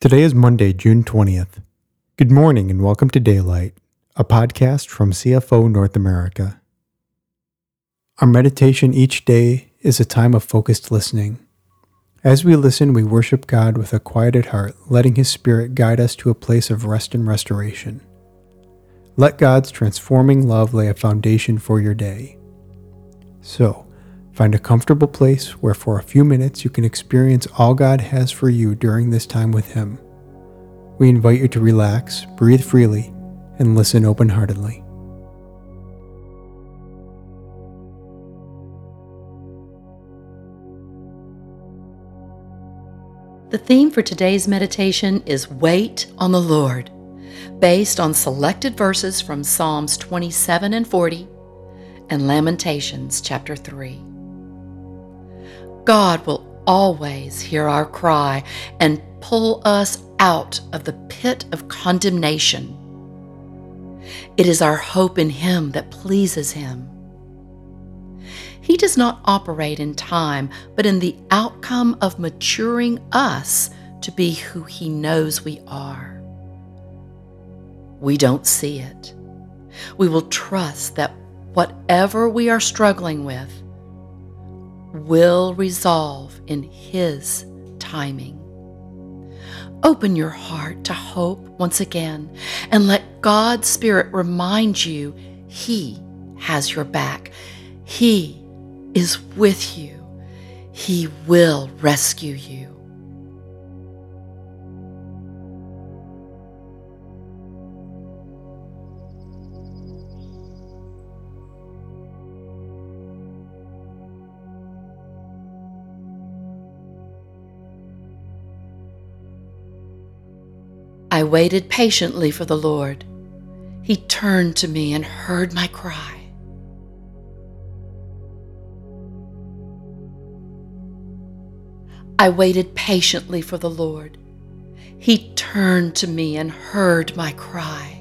Today is Monday, June 20th. Good morning and welcome to Daylight, a podcast from CFO North America. Our meditation each day is a time of focused listening. As we listen, we worship God with a quieted heart, letting His Spirit guide us to a place of rest and restoration. Let God's transforming love lay a foundation for your day. So, Find a comfortable place where for a few minutes you can experience all God has for you during this time with Him. We invite you to relax, breathe freely, and listen open heartedly. The theme for today's meditation is Wait on the Lord, based on selected verses from Psalms 27 and 40 and Lamentations chapter 3. God will always hear our cry and pull us out of the pit of condemnation. It is our hope in Him that pleases Him. He does not operate in time, but in the outcome of maturing us to be who He knows we are. We don't see it. We will trust that whatever we are struggling with, will resolve in His timing. Open your heart to hope once again and let God's Spirit remind you He has your back. He is with you. He will rescue you. I waited patiently for the Lord. He turned to me and heard my cry. I waited patiently for the Lord. He turned to me and heard my cry.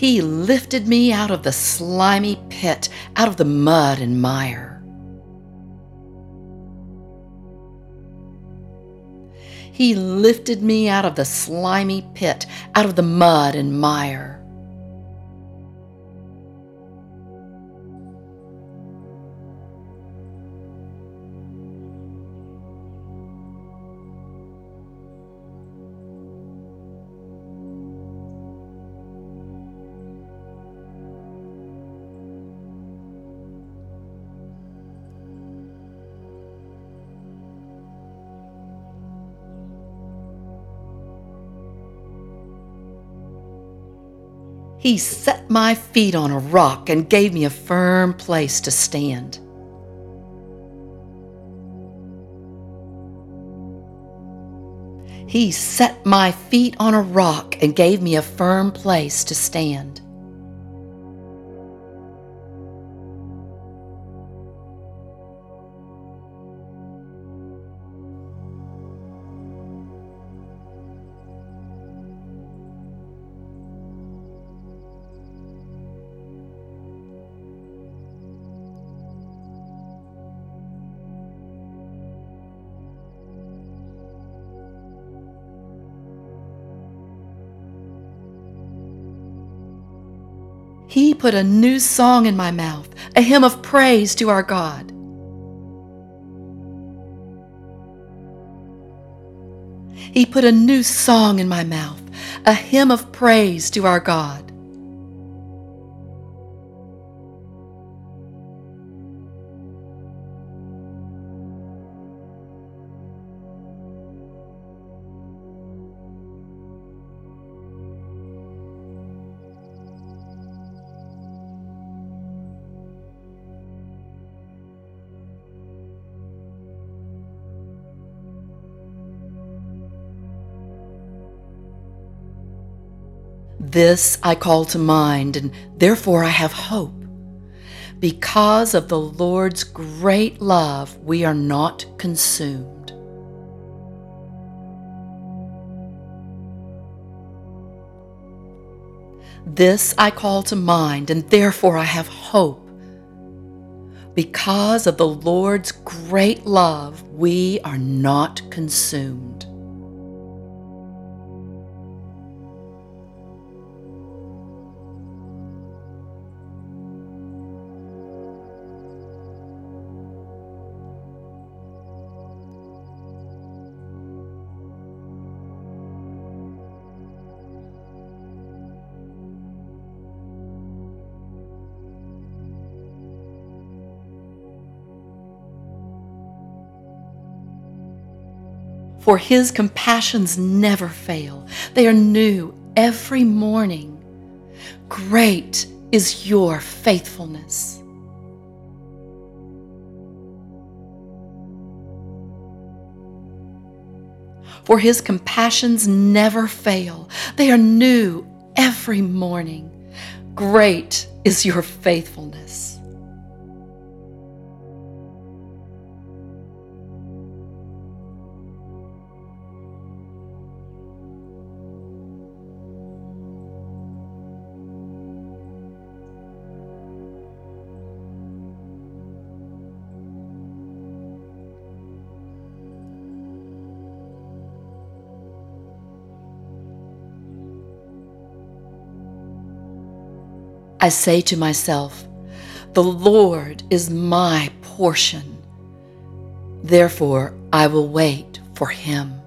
He lifted me out of the slimy pit, out of the mud and mire. He lifted me out of the slimy pit, out of the mud and mire. He set my feet on a rock and gave me a firm place to stand. He set my feet on a rock and gave me a firm place to stand. He put a new song in my mouth, a hymn of praise to our God. He put a new song in my mouth, a hymn of praise to our God. This I call to mind, and therefore I have hope. Because of the Lord's great love, we are not consumed. This I call to mind, and therefore I have hope. Because of the Lord's great love, we are not consumed. For his compassions never fail, they are new every morning. Great is your faithfulness. For his compassions never fail, they are new every morning. Great is your faithfulness. I say to myself, The Lord is my portion. Therefore, I will wait for him.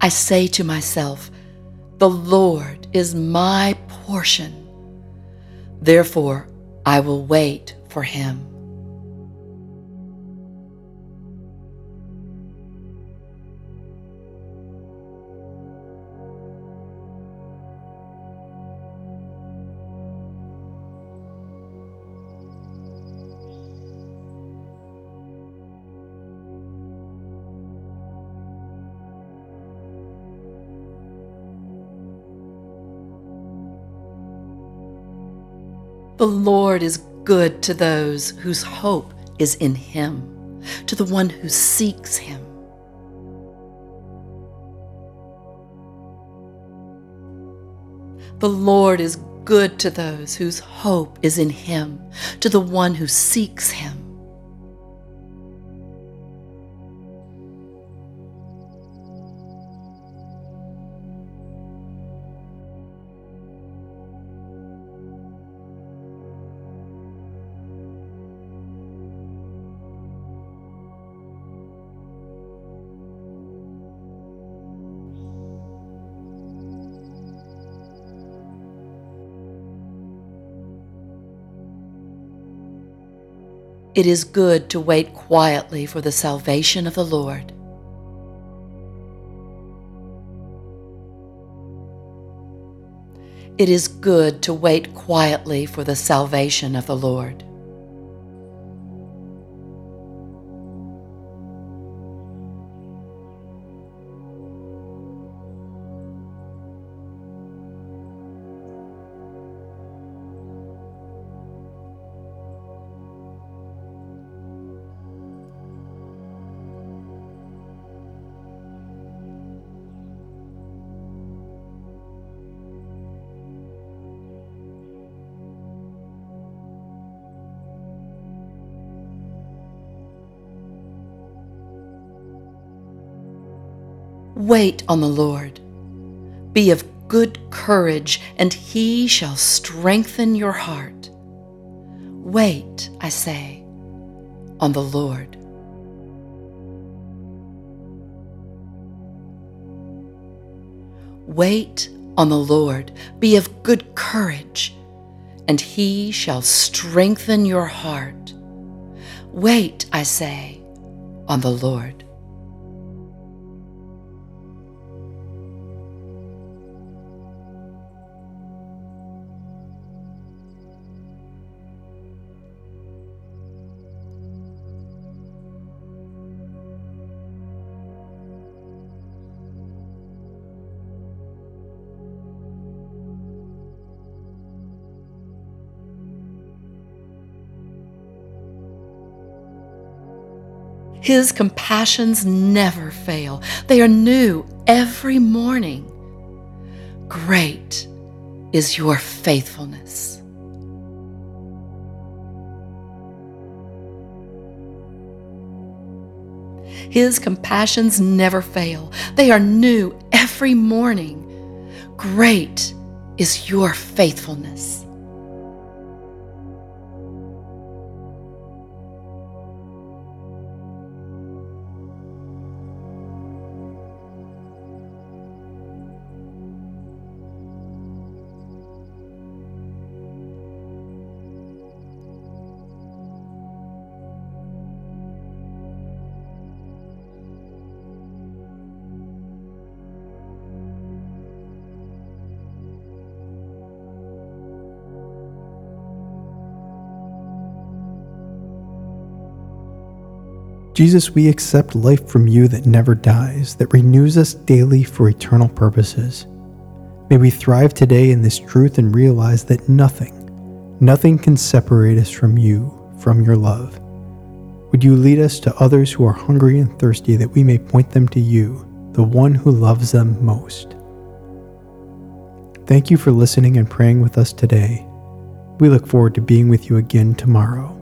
I say to myself, The Lord is my portion. Therefore, I will wait for him. The Lord is good to those whose hope is in Him, to the one who seeks Him. The Lord is good to those whose hope is in Him, to the one who seeks Him. It is good to wait quietly for the salvation of the Lord. It is good to wait quietly for the salvation of the Lord. Wait on the Lord. Be of good courage, and he shall strengthen your heart. Wait, I say, on the Lord. Wait on the Lord. Be of good courage, and he shall strengthen your heart. Wait, I say, on the Lord. His compassions never fail, they are new every morning. Great is your faithfulness. His compassions never fail. They are new every morning. Great is your faithfulness. Jesus, we accept life from you that never dies, that renews us daily for eternal purposes. May we thrive today in this truth and realize that nothing, nothing can separate us from you, from your love. Would you lead us to others who are hungry and thirsty that we may point them to you, the one who loves them most? Thank you for listening and praying with us today. We look forward to being with you again tomorrow.